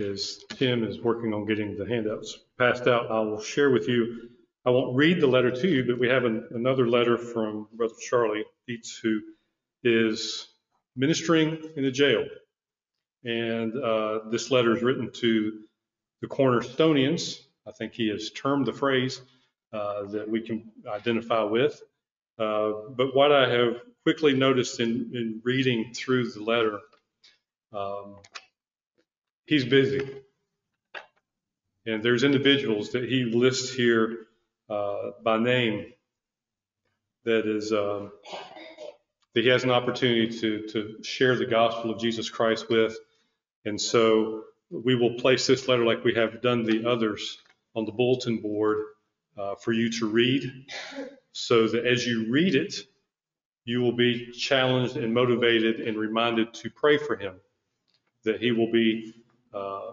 as Tim is working on getting the handouts passed out, I will share with you. I won't read the letter to you, but we have an, another letter from Brother Charlie Dietz, who is ministering in a jail. And uh, this letter is written to the Cornerstonians. I think he has termed the phrase uh, that we can identify with. Uh, but what I have quickly noticed in, in reading through the letter, um, he's busy. And there's individuals that he lists here uh, by name that is um, that he has an opportunity to to share the gospel of Jesus Christ with, and so we will place this letter like we have done the others on the bulletin board uh, for you to read, so that as you read it, you will be challenged and motivated and reminded to pray for him, that he will be uh,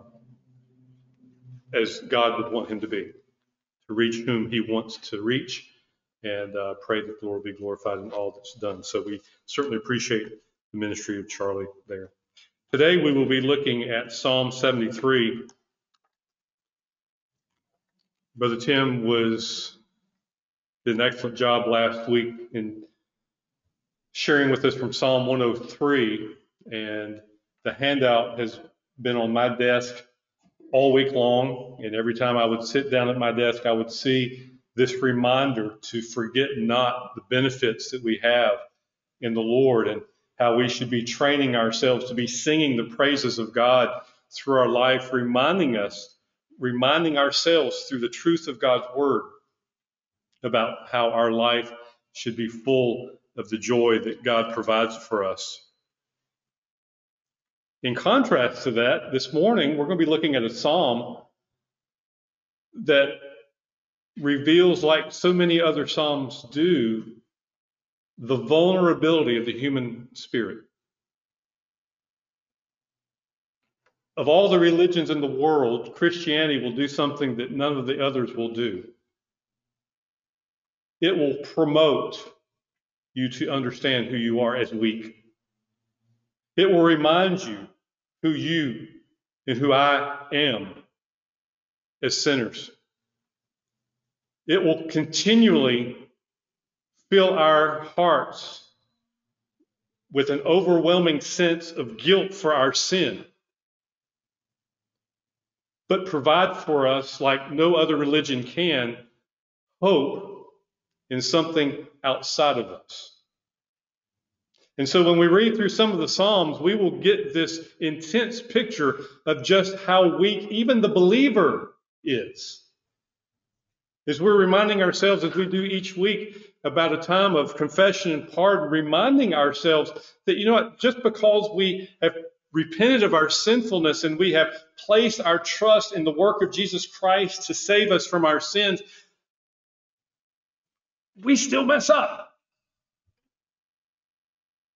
as God would want him to be, to reach whom he wants to reach, and uh, pray that the Lord be glorified in all that's done. So we certainly appreciate the ministry of Charlie there. Today we will be looking at Psalm 73. Brother Tim was did an excellent job last week in sharing with us from Psalm 103, and the handout has been on my desk all week long. And every time I would sit down at my desk, I would see this reminder to forget not the benefits that we have in the Lord and how we should be training ourselves to be singing the praises of God through our life, reminding us, reminding ourselves through the truth of God's word about how our life should be full of the joy that God provides for us. In contrast to that, this morning we're going to be looking at a psalm that reveals, like so many other psalms do, the vulnerability of the human spirit. Of all the religions in the world, Christianity will do something that none of the others will do. It will promote you to understand who you are as weak. It will remind you who you and who I am as sinners. It will continually fill our hearts with an overwhelming sense of guilt for our sin, but provide for us, like no other religion can, hope in something outside of us. And so when we read through some of the Psalms, we will get this intense picture of just how weak even the believer is. As we're reminding ourselves, as we do each week, about a time of confession and pardon, reminding ourselves that, you know what, just because we have repented of our sinfulness and we have placed our trust in the work of Jesus Christ to save us from our sins, we still mess up.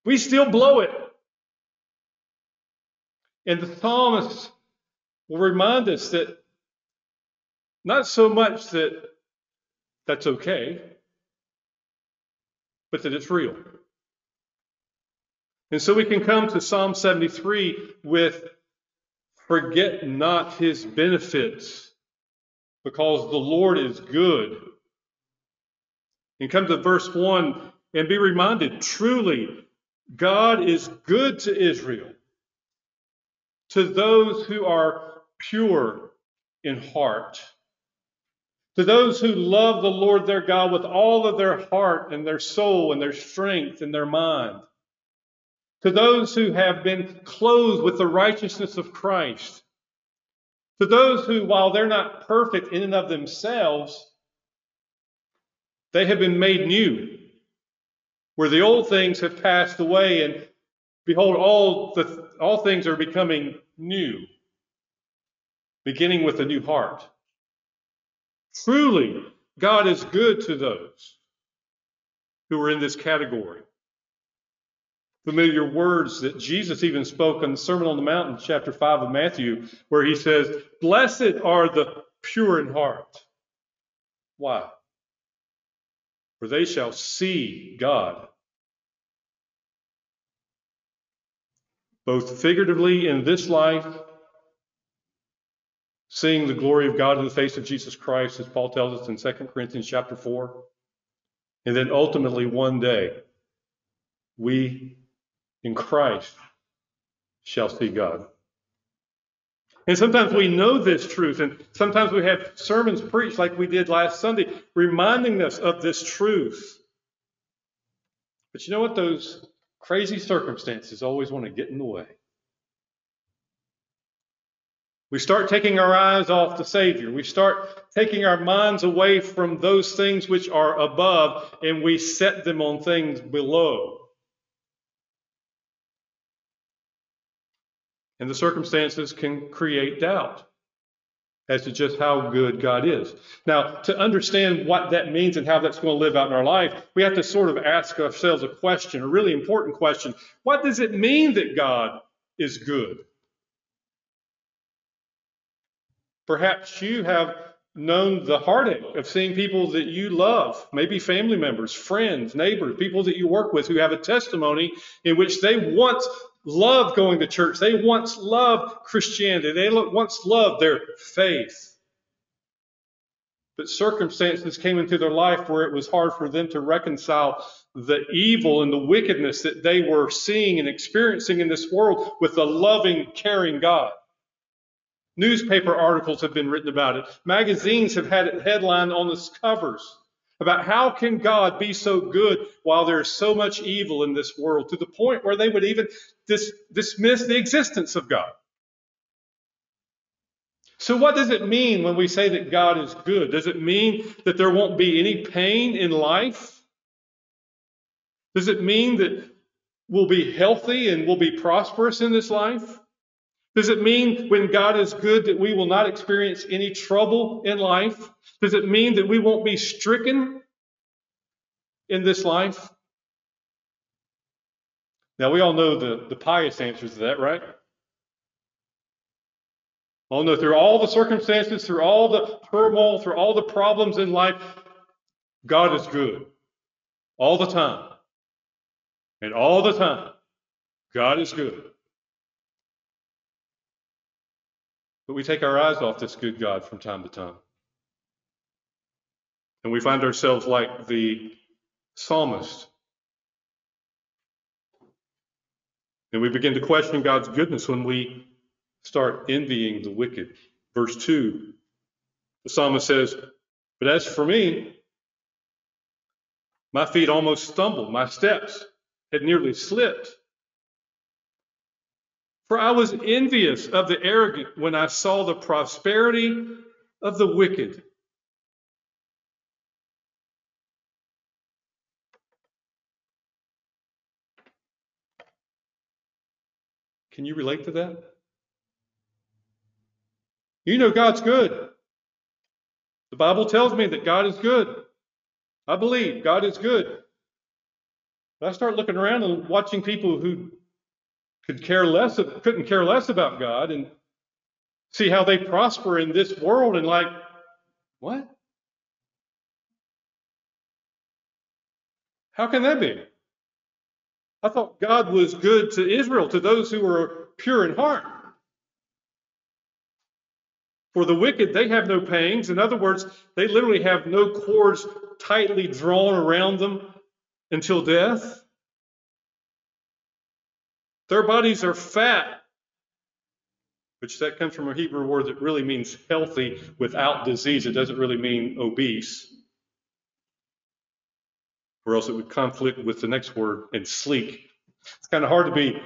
We still blow it. And the psalmist will remind us that not so much that that's okay, but that it's real. And so we can come to Psalm 73 with forget not his benefits because the Lord is good. And come to verse 1 and be reminded truly God is good to Israel, to those who are pure in heart, to those who love the Lord their God with all of their heart and their soul and their strength and their mind, to those who have been clothed with the righteousness of Christ, to those who, while they're not perfect in and of themselves, they have been made new where the old things have passed away and behold all the all things are becoming new beginning with a new heart. Truly god is good to those who are in this category. Familiar words that jesus even spoke in the sermon on the mount chapter 5 of matthew where he says blessed are the pure in heart. Why for they shall see God. Both figuratively in this life seeing the glory of God in the face of Jesus Christ, as Paul tells us in 2 Corinthians chapter 4. And then ultimately, one day, we in Christ shall see God. And sometimes we know this truth, and sometimes we have sermons preached like we did last Sunday, reminding us of this truth. But you know what? Those crazy circumstances always want to get in the way. We start taking our eyes off the Savior. We start taking our minds away from those things which are above, and we set them on things below. And the circumstances can create doubt as to just how good God is. Now, to understand what that means and how that's going to live out in our life, we have to sort of ask ourselves a question, a really important question. What does it mean that God is good? Perhaps you have known the heartache of seeing people that you love, maybe family members, friends, neighbors, people that you work with who have a testimony in which they once loved going to church. They once loved Christianity. They once loved their faith. But circumstances came into their life where it was hard for them to reconcile the evil and the wickedness that they were seeing and experiencing in this world with a loving, caring God. Newspaper articles have been written about it. Magazines have had it headlined on the covers about how can God be so good while there's so much evil in this world to the point where they would even dis- dismiss the existence of God. So, what does it mean when we say that God is good? Does it mean that there won't be any pain in life? Does it mean that we'll be healthy and we'll be prosperous in this life? Does it mean when God is good that we will not experience any trouble in life? Does it mean that we won't be stricken in this life? Now, we all know the, the pious answers to that, right? Oh no, through all the circumstances, through all the turmoil, through all the problems in life, God is good. All the time. And all the time, God is good. But we take our eyes off this good God from time to time. And we find ourselves like the psalmist. And we begin to question God's goodness when we start envying the wicked. Verse 2, the psalmist says, But as for me, my feet almost stumbled, my steps had nearly slipped. For I was envious of the arrogant when I saw the prosperity of the wicked. Can you relate to that? You know God's good. The Bible tells me that God is good. I believe God is good. But I start looking around and watching people who could care less, couldn't care less about God and see how they prosper in this world and like, what? How can that be? I thought God was good to Israel, to those who were pure in heart. For the wicked, they have no pangs. In other words, they literally have no cords tightly drawn around them until death. Their bodies are fat, which that comes from a Hebrew word that really means healthy without disease. It doesn't really mean obese. Or else it would conflict with the next word and sleek. It's kind of hard to be,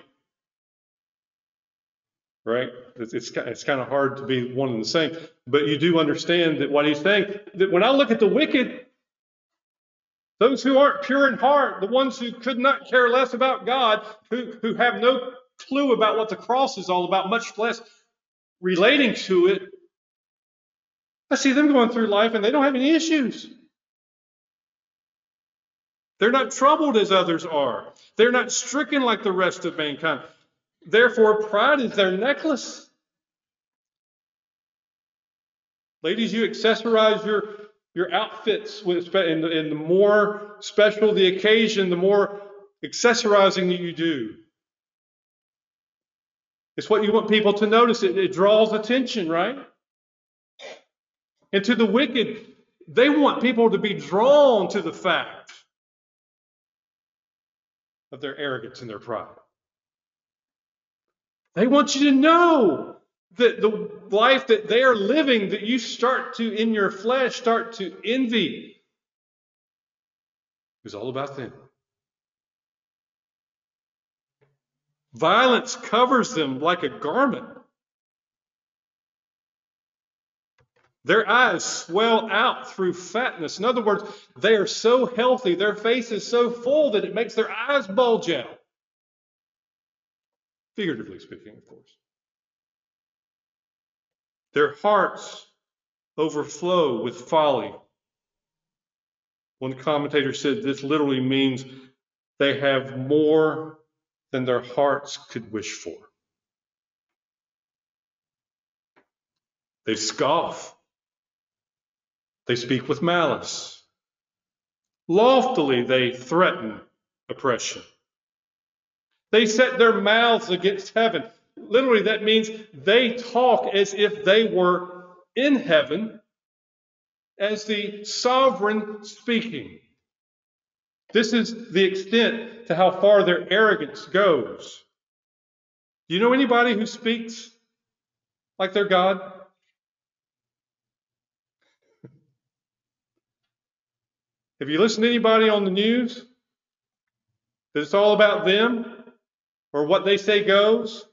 right? It's, it's, it's kind of hard to be one and the same. But you do understand that what he's saying, that when I look at the wicked, those who aren't pure in heart, the ones who could not care less about God, who, who have no clue about what the cross is all about, much less relating to it, I see them going through life and they don't have any issues. They're not troubled as others are. They're not stricken like the rest of mankind. Therefore, pride is their necklace. Ladies, you accessorize your your outfits and, the more special the occasion, the more accessorizing that you do. It's what you want people to notice. It, it draws attention, right? And to the wicked, they want people to be drawn to the fact of their arrogance and their pride. They want you to know that the life that they are living, that you start to, in your flesh, start to envy, is all about them. Violence covers them like a garment. Their eyes swell out through fatness. In other words, they are so healthy, their face is so full that it makes their eyes bulge out. Figuratively speaking, of course. Their hearts overflow with folly. One commentator said this literally means they have more than their hearts could wish for. They scoff. They speak with malice. Loftily, they threaten oppression. They set their mouths against heaven. Literally, that means they talk as if they were in heaven as the sovereign speaking. This is the extent to how far their arrogance goes. Do you know anybody who speaks like they're God? Have you listened to anybody on the news that it's all about them or what they say goes?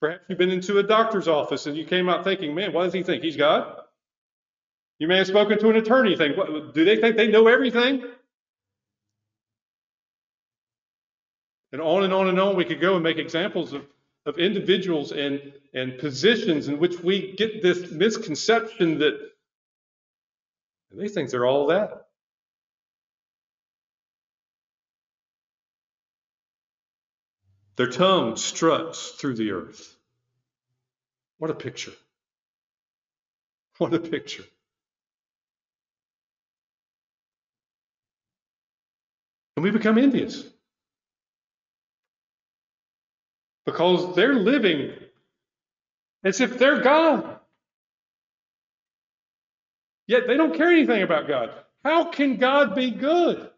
Perhaps you've been into a doctor's office and you came out thinking, man, what does he think? He's God? You may have spoken to an attorney. Think, do they think they know everything? And on and on and on we could go and make examples of, of individuals and, and positions in which we get this misconception that they think they're all that. Their tongue struts through the earth. What a picture. What a picture. And we become envious because they're living as if they're God. Yet they don't care anything about God. How can God be good?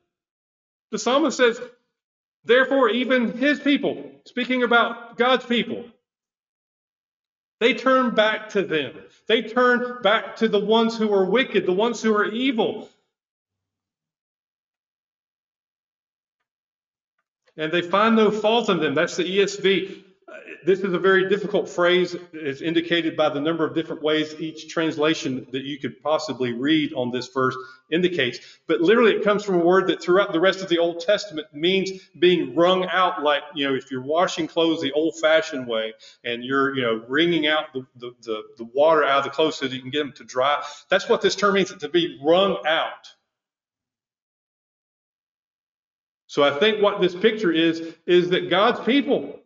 The psalmist says, Therefore, even his people, speaking about God's people, they turn back to them. They turn back to the ones who are wicked, the ones who are evil. And they find no fault in them. That's the ESV this is a very difficult phrase. It's indicated by the number of different ways each translation that you could possibly read on this verse indicates. But literally, it comes from a word that throughout the rest of the Old Testament means being wrung out, like, you know, if you're washing clothes the old fashioned way and you're, you know, wringing out the, the, the, the water out of the clothes so that you can get them to dry. That's what this term means, to be wrung out. So I think what this picture is, is that God's people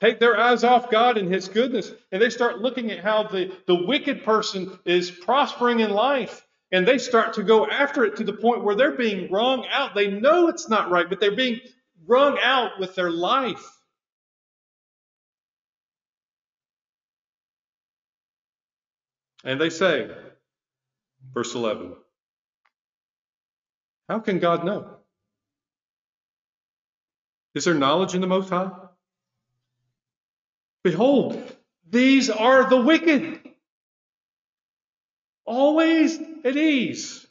take their eyes off God and His goodness, and they start looking at how the, the wicked person is prospering in life. And they start to go after it to the point where they're being wrung out. They know it's not right, but they're being wrung out with their life. And they say, verse 11, How can God know? Is there knowledge in the Most High? Behold, these are the wicked, always at ease.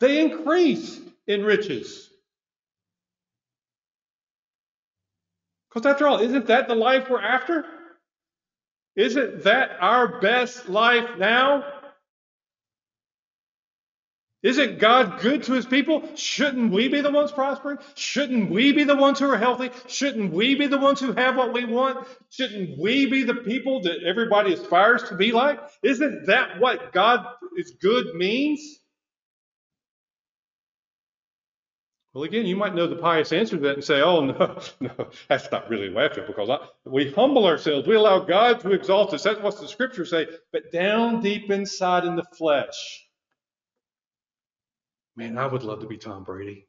They increase in riches. Because after all, isn't that the life we're after? Isn't that our best life now? Isn't God good to his people? Shouldn't we be the ones prospering? Shouldn't we be the ones who are healthy? Shouldn't we be the ones who have what we want? Shouldn't we be the people that everybody aspires to be like? Isn't that what God is good means? Well, again, you might know the pious answer to that and say, oh, no, no, that's not really laughter because I, we humble ourselves. We allow God to exalt us. That's what the scriptures say. But down deep inside in the flesh, Man, I would love to be Tom Brady.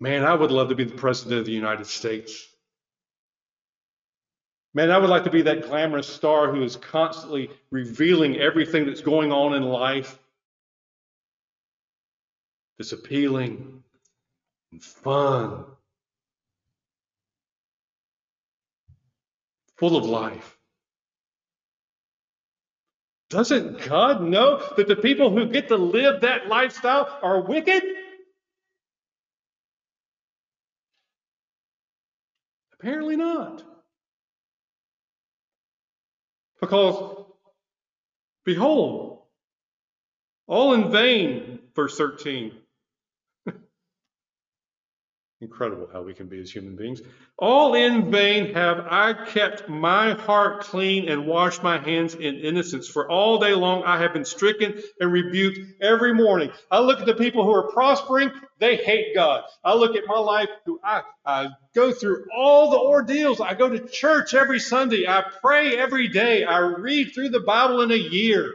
Man, I would love to be the President of the United States. Man, I would like to be that glamorous star who is constantly revealing everything that's going on in life that's appealing and fun, full of life. Doesn't God know that the people who get to live that lifestyle are wicked? Apparently not. Because, behold, all in vain, verse 13. Incredible how we can be as human beings. All in vain have I kept my heart clean and washed my hands in innocence. For all day long I have been stricken and rebuked every morning. I look at the people who are prospering, they hate God. I look at my life, who I, I go through all the ordeals. I go to church every Sunday. I pray every day. I read through the Bible in a year.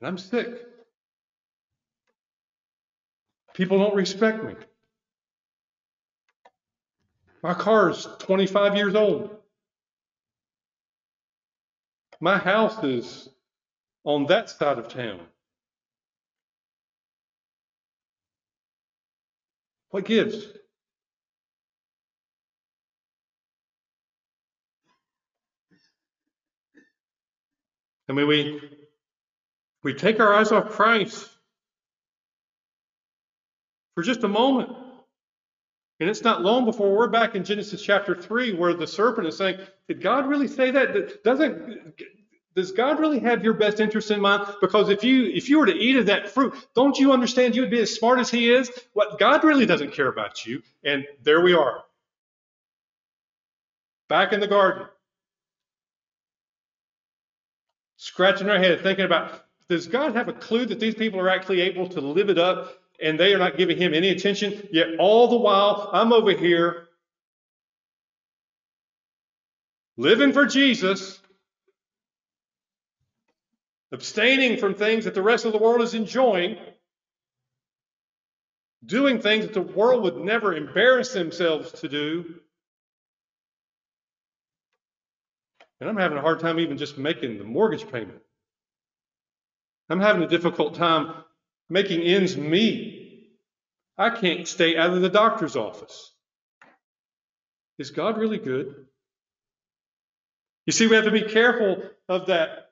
And I'm sick. People don't respect me. My car is 25 years old. My house is on that side of town. What gives? I mean, we we take our eyes off Christ for just a moment. And it's not long before we're back in Genesis chapter 3 where the serpent is saying, Did God really say that? Doesn't does God really have your best interest in mind? Because if you if you were to eat of that fruit, don't you understand you would be as smart as he is? What God really doesn't care about you. And there we are. Back in the garden. Scratching our head, thinking about does God have a clue that these people are actually able to live it up and they are not giving him any attention. Yet all the while, I'm over here living for Jesus, abstaining from things that the rest of the world is enjoying, doing things that the world would never embarrass themselves to do. And I'm having a hard time even just making the mortgage payment. I'm having a difficult time making ends meet. I can't stay out of the doctor's office. Is God really good? You see, we have to be careful of that.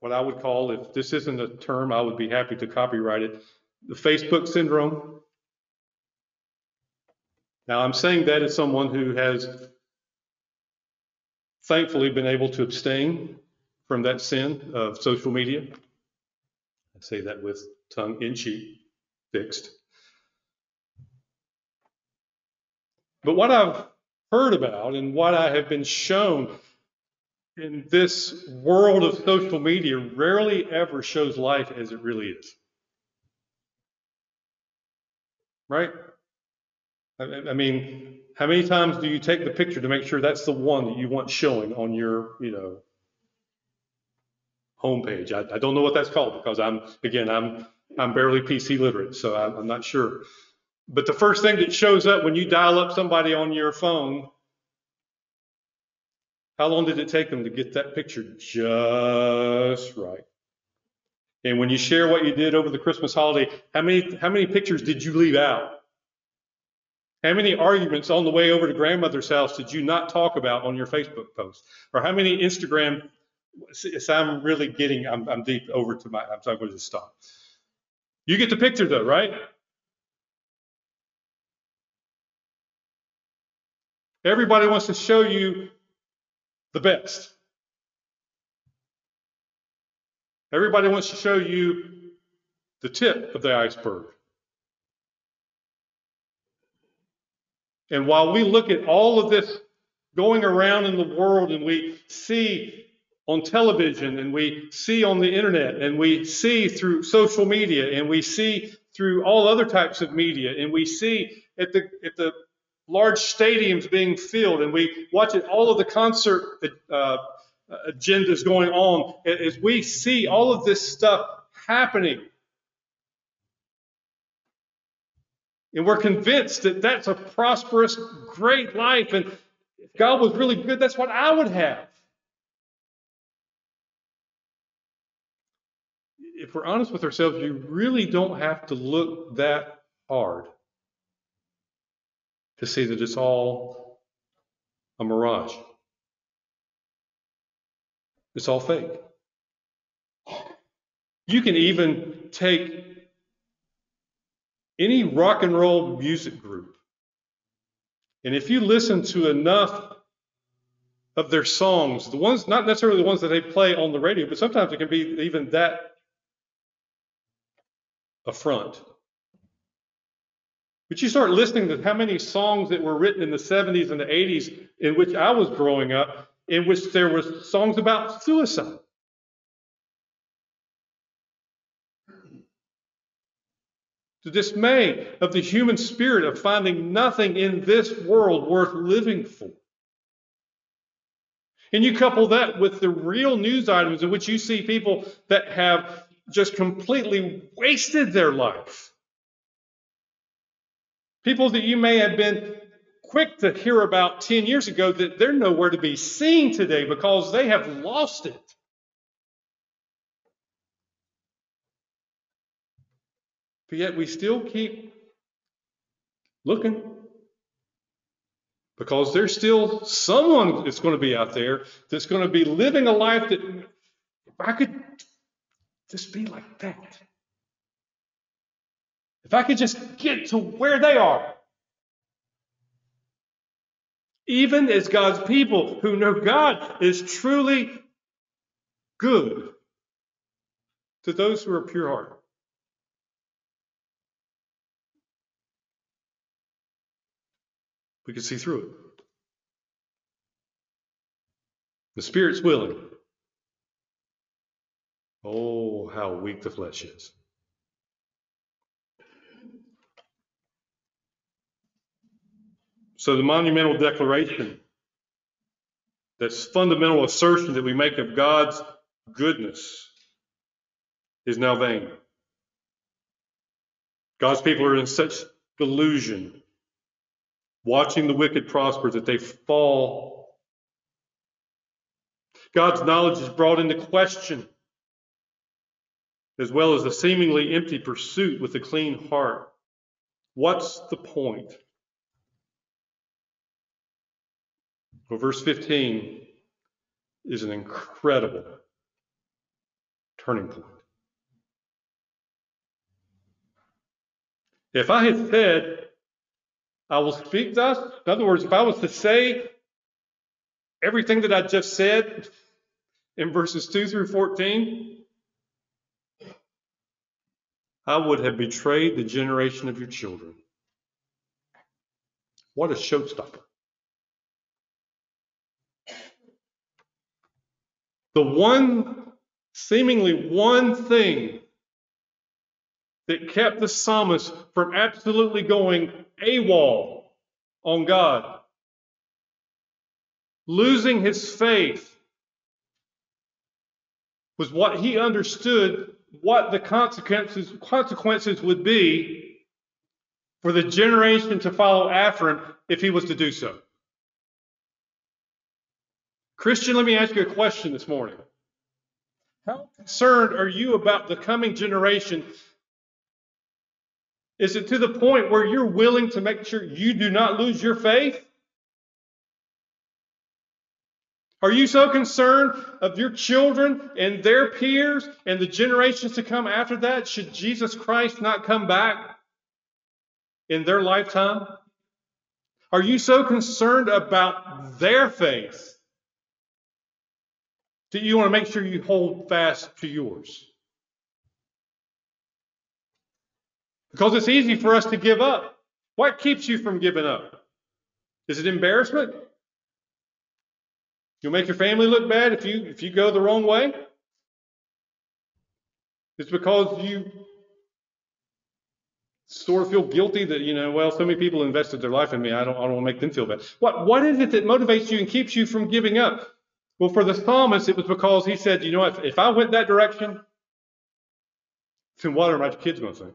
What I would call, if this isn't a term, I would be happy to copyright it, the Facebook syndrome. Now, I'm saying that as someone who has thankfully been able to abstain from that sin of social media say that with tongue in cheek, fixed. But what I've heard about and what I have been shown in this world of social media rarely ever shows life as it really is. Right? I mean, how many times do you take the picture to make sure that's the one that you want showing on your, you know, homepage. I, I don't know what that's called because I'm, again, I'm, I'm barely PC literate, so I'm, I'm not sure. But the first thing that shows up when you dial up somebody on your phone, how long did it take them to get that picture just right? And when you share what you did over the Christmas holiday, how many how many pictures did you leave out? How many arguments on the way over to grandmother's house did you not talk about on your Facebook post? Or how many Instagram so I'm really getting, I'm, I'm deep over to my, I'm, I'm going to stop. You get the picture though, right? Everybody wants to show you the best. Everybody wants to show you the tip of the iceberg. And while we look at all of this going around in the world and we see on television and we see on the internet and we see through social media and we see through all other types of media and we see at the at the large stadiums being filled and we watch it all of the concert uh, agendas going on as we see all of this stuff happening And we're convinced that that's a prosperous, great life. And if God was really good, that's what I would have. If we're honest with ourselves, you really don't have to look that hard to see that it's all a mirage. It's all fake. You can even take any rock and roll music group, and if you listen to enough of their songs, the ones, not necessarily the ones that they play on the radio, but sometimes it can be even that affront. But you start listening to how many songs that were written in the 70s and the 80s in which I was growing up, in which there were songs about suicide. The dismay of the human spirit of finding nothing in this world worth living for. And you couple that with the real news items in which you see people that have just completely wasted their life. People that you may have been quick to hear about 10 years ago that they're nowhere to be seen today because they have lost it. But yet we still keep looking because there's still someone that's going to be out there that's going to be living a life that if I could just be like that. If I could just get to where they are. Even as God's people who know God is truly good to those who are pure heart. We can see through it. The Spirit's willing. Oh, how weak the flesh is. So, the monumental declaration, this fundamental assertion that we make of God's goodness, is now vain. God's people are in such delusion watching the wicked prosper that they fall. God's knowledge is brought into question, as well as the seemingly empty pursuit with a clean heart. What's the point? Well, verse 15 is an incredible turning point. If I had said, I will speak thus. In other words, if I was to say everything that I just said in verses 2 through 14, I would have betrayed the generation of your children. What a showstopper. The one, seemingly one thing that kept the psalmist from absolutely going AWOL on God, losing his faith, was what he understood what the consequences, consequences would be for the generation to follow after him if he was to do so. Christian, let me ask you a question this morning. How concerned are you about the coming generation is it to the point where you're willing to make sure you do not lose your faith? Are you so concerned of your children and their peers and the generations to come after that? Should Jesus Christ not come back in their lifetime? Are you so concerned about their faith that you want to make sure you hold fast to yours? Because it's easy for us to give up. What keeps you from giving up? Is it embarrassment? You'll make your family look bad if you if you go the wrong way? It's because you sort of feel guilty that, you know, well, so many people invested their life in me, I don't, I don't want to make them feel bad. What, what is it that motivates you and keeps you from giving up? Well, for the psalmist, it was because he said, you know, if, if I went that direction, then what are my kids going to say?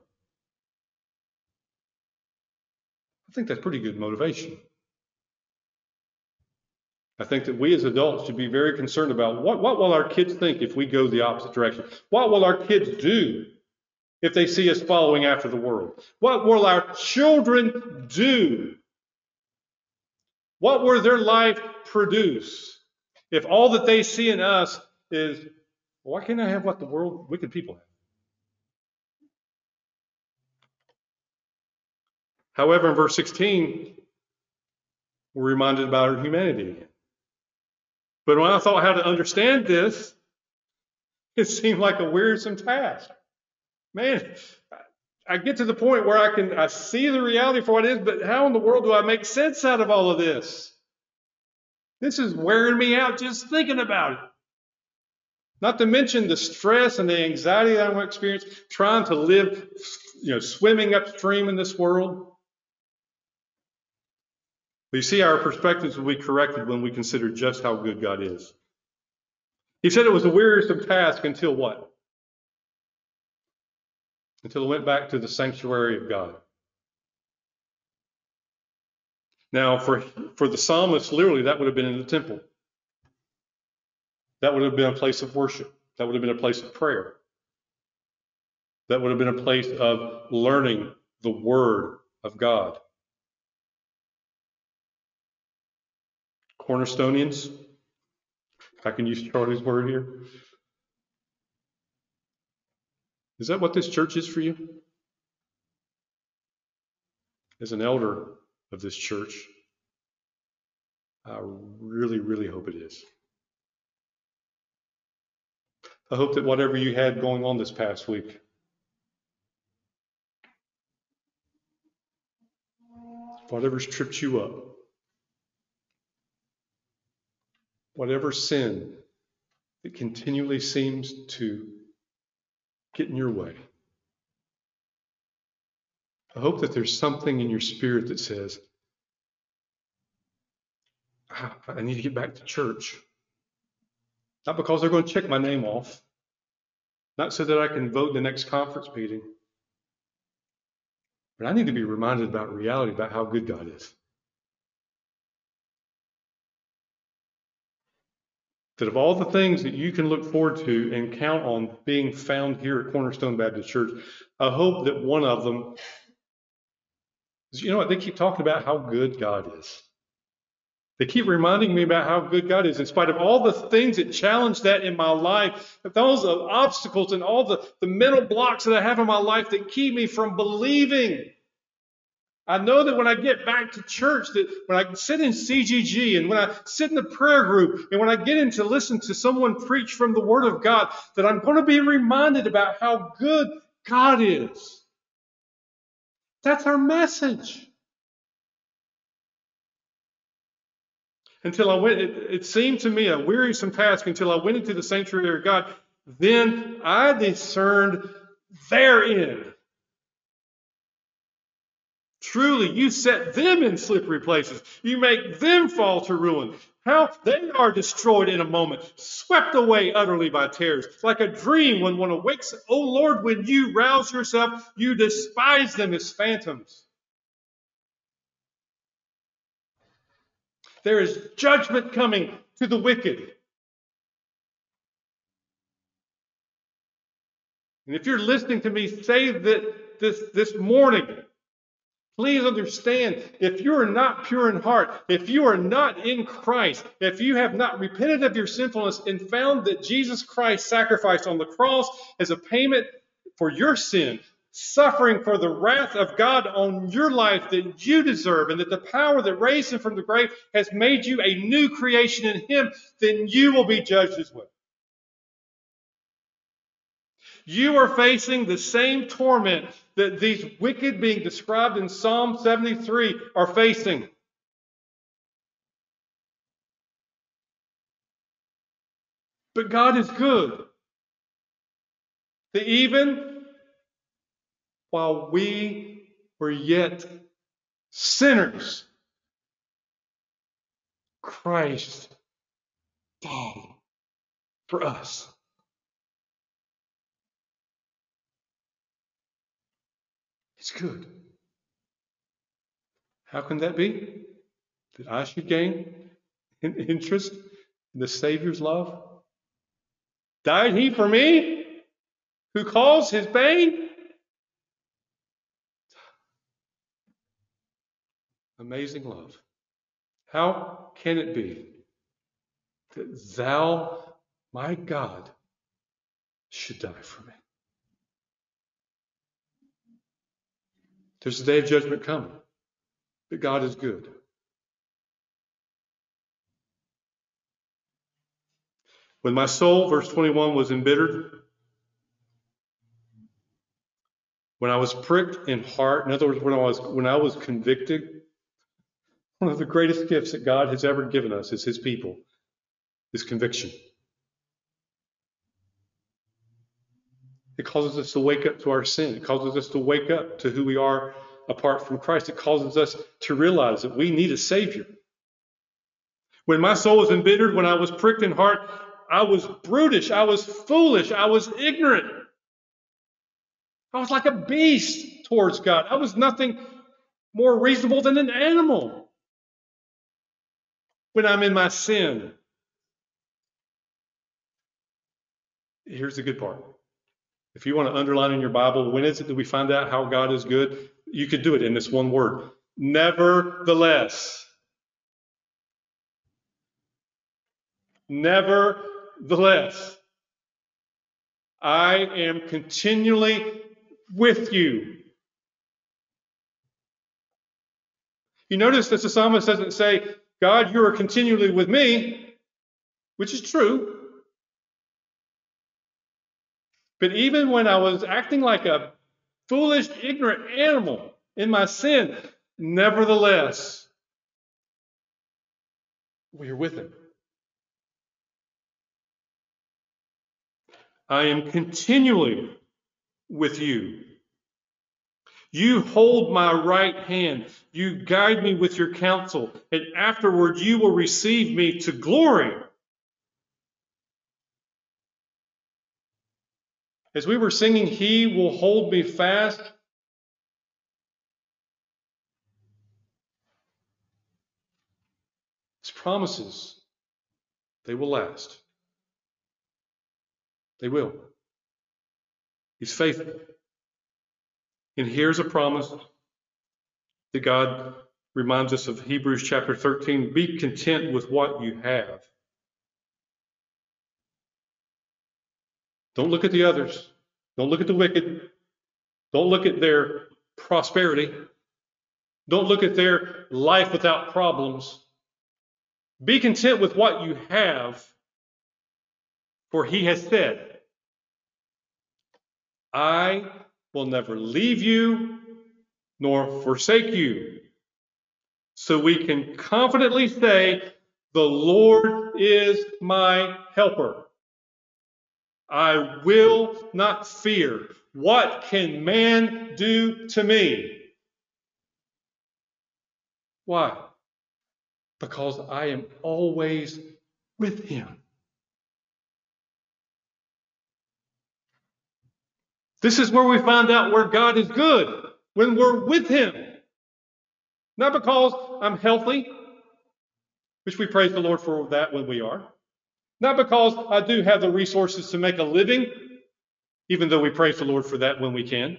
I think that's pretty good motivation. I think that we as adults should be very concerned about what, what will our kids think if we go the opposite direction? What will our kids do if they see us following after the world? What will our children do? What will their life produce if all that they see in us is, why can't I have what the world, wicked people have? However, in verse 16, we're reminded about our humanity. But when I thought how to understand this, it seemed like a wearisome task. Man, I get to the point where I can I see the reality for what it is, but how in the world do I make sense out of all of this? This is wearing me out just thinking about it. Not to mention the stress and the anxiety that I'm experience trying to live, you know, swimming upstream in this world. But you see, our perspectives will be corrected when we consider just how good God is. He said it was a wearisome task until what? Until it went back to the sanctuary of God. Now, for, for the psalmist, literally, that would have been in the temple. That would have been a place of worship. That would have been a place of prayer. That would have been a place of learning the Word of God. Cornerstonians, if I can use Charlie's word here. Is that what this church is for you? As an elder of this church, I really, really hope it is. I hope that whatever you had going on this past week, whatever's tripped you up, whatever sin that continually seems to get in your way. I hope that there's something in your spirit that says, ah, I need to get back to church. Not because they're going to check my name off, not so that I can vote in the next conference meeting, but I need to be reminded about reality, about how good God is. That of all the things that you can look forward to and count on being found here at Cornerstone Baptist Church, I hope that one of them is, you know what, they keep talking about how good God is. They keep reminding me about how good God is, in spite of all the things that challenge that in my life, those obstacles and all the, the mental blocks that I have in my life that keep me from believing I know that when I get back to church, that when I sit in CGG and when I sit in the prayer group and when I get in to listen to someone preach from the Word of God, that I'm going to be reminded about how good God is. That's our message. Until I went, it, it seemed to me a wearisome task until I went into the sanctuary of God. Then I discerned therein Truly, you set them in slippery places. You make them fall to ruin. How they are destroyed in a moment, swept away utterly by terrors, like a dream when one awakes. Oh Lord, when you rouse yourself, you despise them as phantoms. There is judgment coming to the wicked. And if you're listening to me say that this, this morning, Please understand if you are not pure in heart, if you are not in Christ, if you have not repented of your sinfulness and found that Jesus Christ sacrificed on the cross as a payment for your sin, suffering for the wrath of God on your life that you deserve, and that the power that raised him from the grave has made you a new creation in him, then you will be judged as well. You are facing the same torment that these wicked being described in Psalm 73 are facing. But God is good. That even while we were yet sinners, Christ died for us. It's good. How can that be? That I should gain an interest in the Savior's love? Died he for me? Who calls his pain? Amazing love. How can it be that thou, my God, should die for me? There's a day of judgment coming, but God is good. When my soul, verse 21, was embittered, when I was pricked in heart, in other words, when I was when I was convicted, one of the greatest gifts that God has ever given us is his people, is conviction. It causes us to wake up to our sin. It causes us to wake up to who we are apart from Christ. It causes us to realize that we need a Savior. When my soul was embittered, when I was pricked in heart, I was brutish. I was foolish. I was ignorant. I was like a beast towards God. I was nothing more reasonable than an animal when I'm in my sin. Here's the good part. If you want to underline in your Bible, when is it that we find out how God is good? You could do it in this one word. Nevertheless. Nevertheless. I am continually with you. You notice that the psalmist doesn't say, God, you are continually with me, which is true. But even when I was acting like a foolish, ignorant animal in my sin, nevertheless, we are with him. I am continually with you. You hold my right hand. You guide me with your counsel, and afterward you will receive me to glory. As we were singing, He will hold me fast. His promises, they will last. They will. He's faithful. And here's a promise that God reminds us of Hebrews chapter 13 be content with what you have. Don't look at the others. Don't look at the wicked. Don't look at their prosperity. Don't look at their life without problems. Be content with what you have, for he has said, I will never leave you nor forsake you. So we can confidently say, The Lord is my helper. I will not fear. What can man do to me? Why? Because I am always with him. This is where we find out where God is good, when we're with him. Not because I'm healthy, which we praise the Lord for that when we are. Not because I do have the resources to make a living, even though we praise the Lord for that when we can.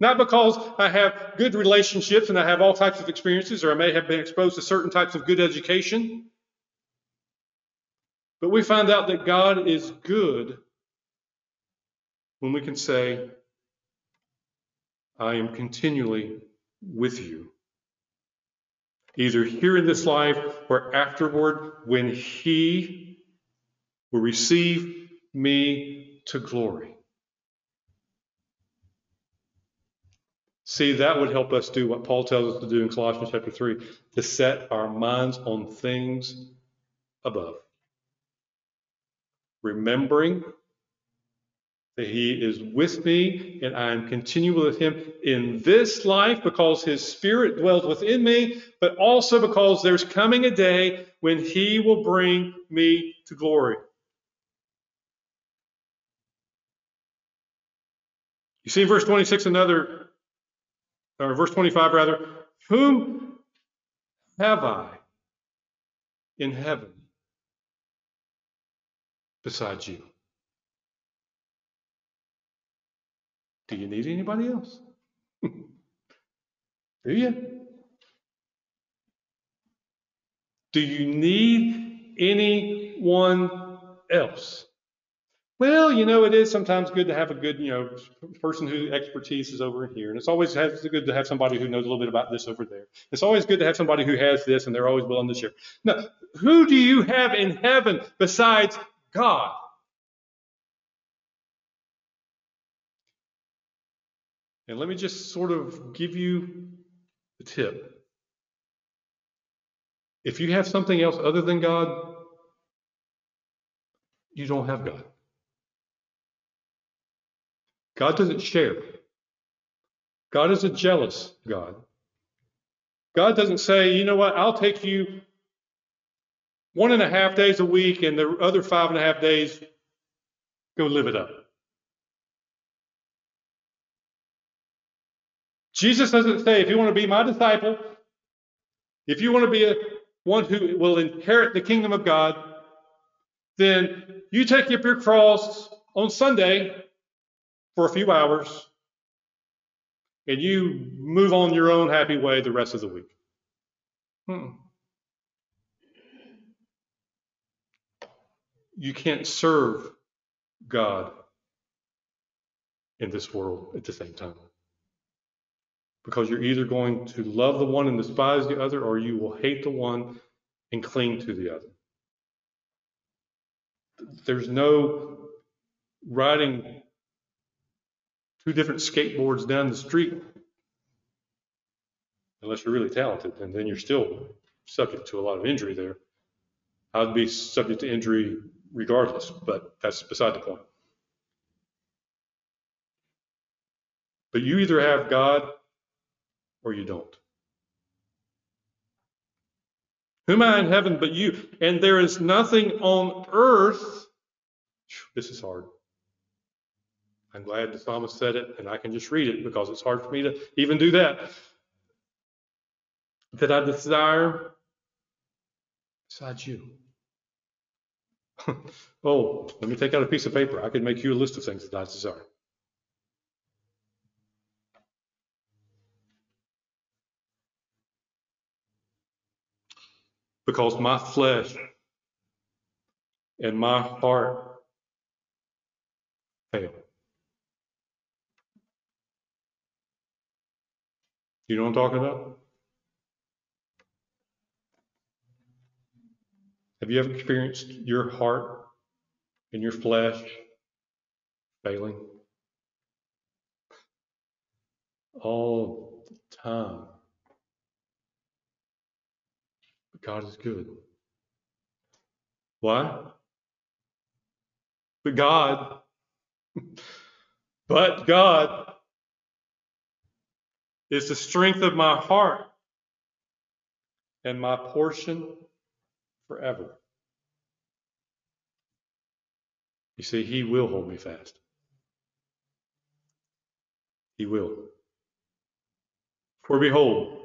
Not because I have good relationships and I have all types of experiences, or I may have been exposed to certain types of good education. But we find out that God is good when we can say, I am continually with you either here in this life or afterward when he will receive me to glory. See, that would help us do what Paul tells us to do in Colossians chapter 3 to set our minds on things above. Remembering that He is with me and I am continual with Him in this life because His Spirit dwells within me, but also because there's coming a day when He will bring me to glory. You see in verse 26 another, or verse 25 rather, Whom have I in heaven besides you? Do you need anybody else? Do you? Do you need anyone else? Well, you know, it is sometimes good to have a good, you know, person whose expertise is over here. And it's always good to have somebody who knows a little bit about this over there. It's always good to have somebody who has this and they're always willing to share. Now, who do you have in heaven besides God? And let me just sort of give you the tip. If you have something else other than God, you don't have God. God doesn't share. God is a jealous God. God doesn't say, you know what, I'll take you one and a half days a week and the other five and a half days, go live it up. Jesus doesn't say, if you want to be my disciple, if you want to be a, one who will inherit the kingdom of God, then you take up your cross on Sunday for a few hours and you move on your own happy way the rest of the week. Hmm. You can't serve God in this world at the same time. Because you're either going to love the one and despise the other, or you will hate the one and cling to the other. There's no riding two different skateboards down the street, unless you're really talented, and then you're still subject to a lot of injury there. I'd be subject to injury regardless, but that's beside the point. But you either have God or you don't. Who am I in heaven but you? And there is nothing on earth. This is hard. I'm glad the psalmist said it, and I can just read it because it's hard for me to even do that. That I desire besides you. oh, let me take out a piece of paper. I could make you a list of things that I desire. Because my flesh and my heart fail. You know what I'm talking about? Have you ever experienced your heart and your flesh failing? All the time. But God is good. Why? But God, but God is the strength of my heart and my portion forever. You see, He will hold me fast. He will. For behold,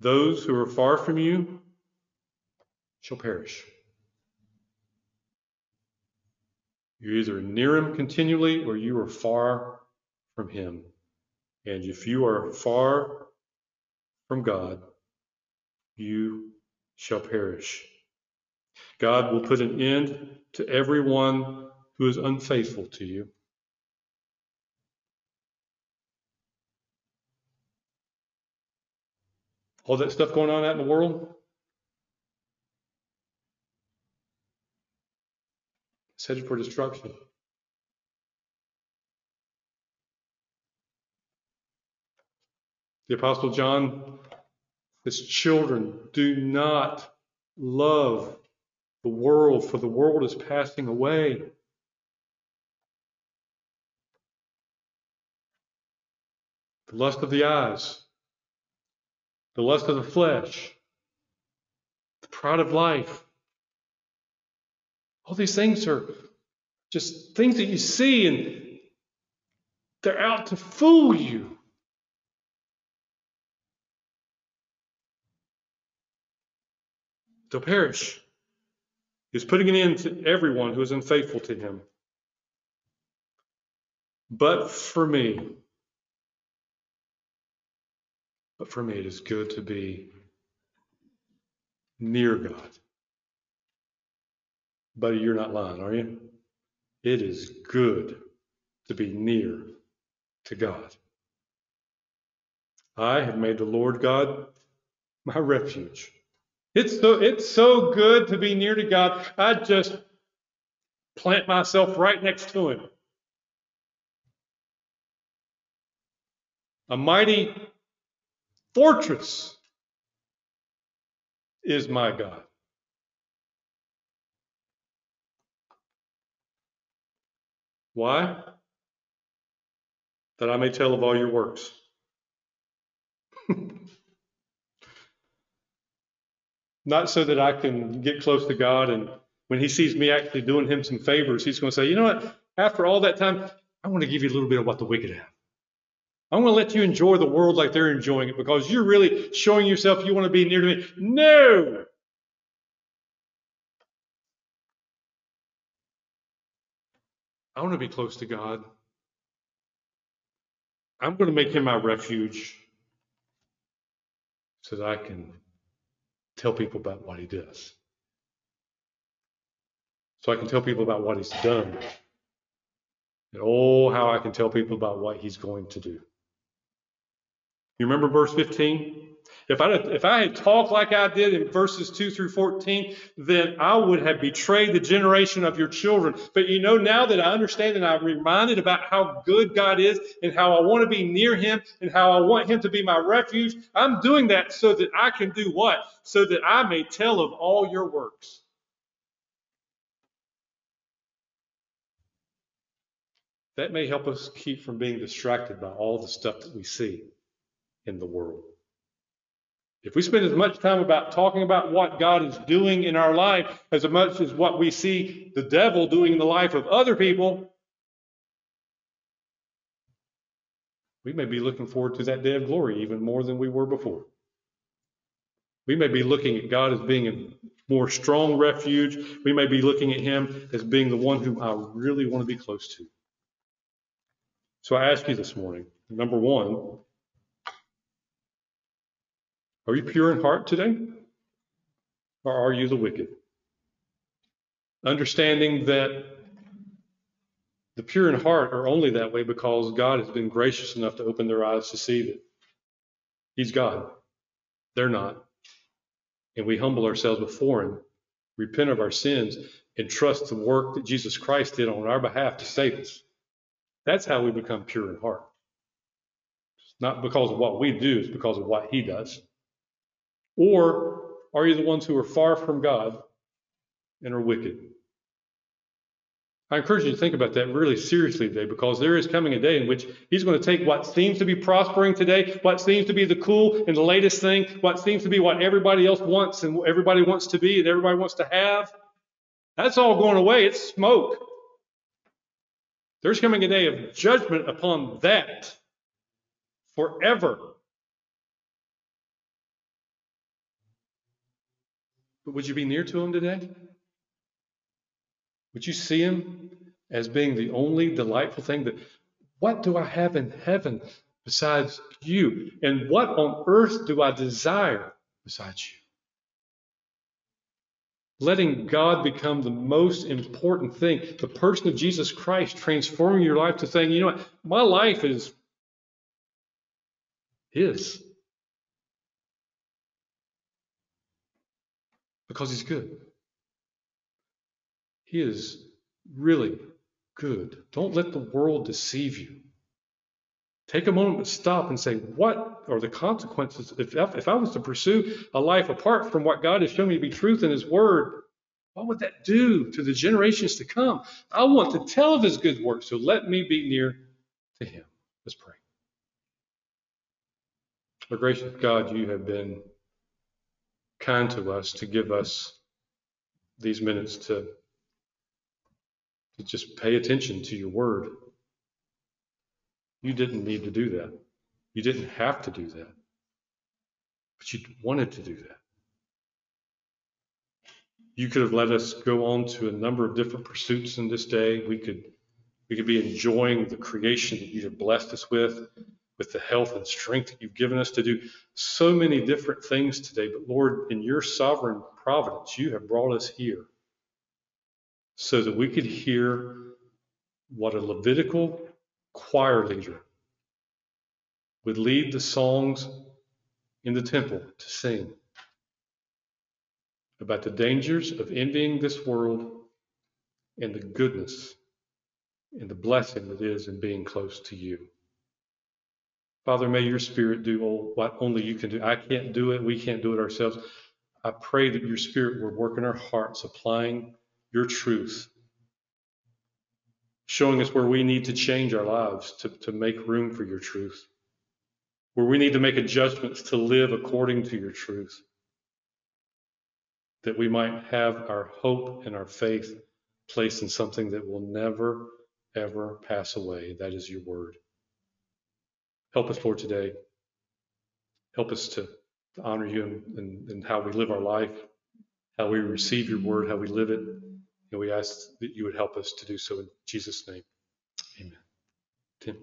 those who are far from you shall perish. You're either near Him continually or you are far from Him. And if you are far from God, you shall perish. God will put an end to everyone who is unfaithful to you. All that stuff going on out in the world, it's headed for destruction. The Apostle John says, Children, do not love the world, for the world is passing away. The lust of the eyes, the lust of the flesh, the pride of life. All these things are just things that you see and they're out to fool you. They'll perish. He's putting an end to everyone who is unfaithful to him. But for me, but for me, it is good to be near God. Buddy, you're not lying, are you? It is good to be near to God. I have made the Lord God my refuge. It's so, it's so good to be near to God. I just plant myself right next to Him. A mighty fortress is my God. Why? That I may tell of all your works. Not so that I can get close to God and when he sees me actually doing him some favors, he's going to say, you know what? After all that time, I want to give you a little bit of what the wicked have. I want to let you enjoy the world like they're enjoying it because you're really showing yourself you want to be near to me. No! I want to be close to God. I'm going to make him my refuge so that I can tell people about what he does. So I can tell people about what he's done. And oh, how I can tell people about what he's going to do. You remember verse 15? If I, if I had talked like I did in verses 2 through 14, then I would have betrayed the generation of your children. But you know, now that I understand and I'm reminded about how good God is and how I want to be near Him and how I want Him to be my refuge, I'm doing that so that I can do what? So that I may tell of all your works. That may help us keep from being distracted by all the stuff that we see in the world. If we spend as much time about talking about what God is doing in our life as much as what we see the devil doing in the life of other people, we may be looking forward to that day of glory even more than we were before. We may be looking at God as being a more strong refuge. We may be looking at Him as being the one who I really want to be close to. So I ask you this morning number one, are you pure in heart today? Or are you the wicked? Understanding that the pure in heart are only that way because God has been gracious enough to open their eyes to see that He's God. They're not. And we humble ourselves before Him, repent of our sins, and trust the work that Jesus Christ did on our behalf to save us. That's how we become pure in heart. It's not because of what we do, it's because of what He does. Or are you the ones who are far from God and are wicked? I encourage you to think about that really seriously today because there is coming a day in which he's going to take what seems to be prospering today, what seems to be the cool and the latest thing, what seems to be what everybody else wants and everybody wants to be and everybody wants to have. That's all going away. It's smoke. There's coming a day of judgment upon that forever. But would you be near to him today? Would you see him as being the only delightful thing that, what do I have in heaven besides you? And what on earth do I desire besides you? Letting God become the most important thing, the person of Jesus Christ transforming your life to saying, you know what, my life is His. Because he's good. He is really good. Don't let the world deceive you. Take a moment to stop and say, what are the consequences if, if I was to pursue a life apart from what God has shown me to be truth in His Word? What would that do to the generations to come? I want to tell of His good works, so let me be near to Him. Let's pray. Our gracious God, you have been kind to us to give us these minutes to, to just pay attention to your word. You didn't need to do that. You didn't have to do that. But you wanted to do that. you could have let us go on to a number of different pursuits in this day. We could we could be enjoying the creation that you have blessed us with, with the health and strength that you've given us to do so many different things today. But Lord, in your sovereign providence, you have brought us here so that we could hear what a Levitical choir leader would lead the songs in the temple to sing about the dangers of envying this world and the goodness and the blessing that is in being close to you. Father, may your spirit do all, what only you can do. I can't do it. We can't do it ourselves. I pray that your spirit will work in our hearts, applying your truth, showing us where we need to change our lives to, to make room for your truth, where we need to make adjustments to live according to your truth, that we might have our hope and our faith placed in something that will never, ever pass away. That is your word. Help us, Lord, today. Help us to, honor you in, how we live our life, how we receive your word, how we live it. And we ask that you would help us to do so in Jesus' name. Amen. Tim.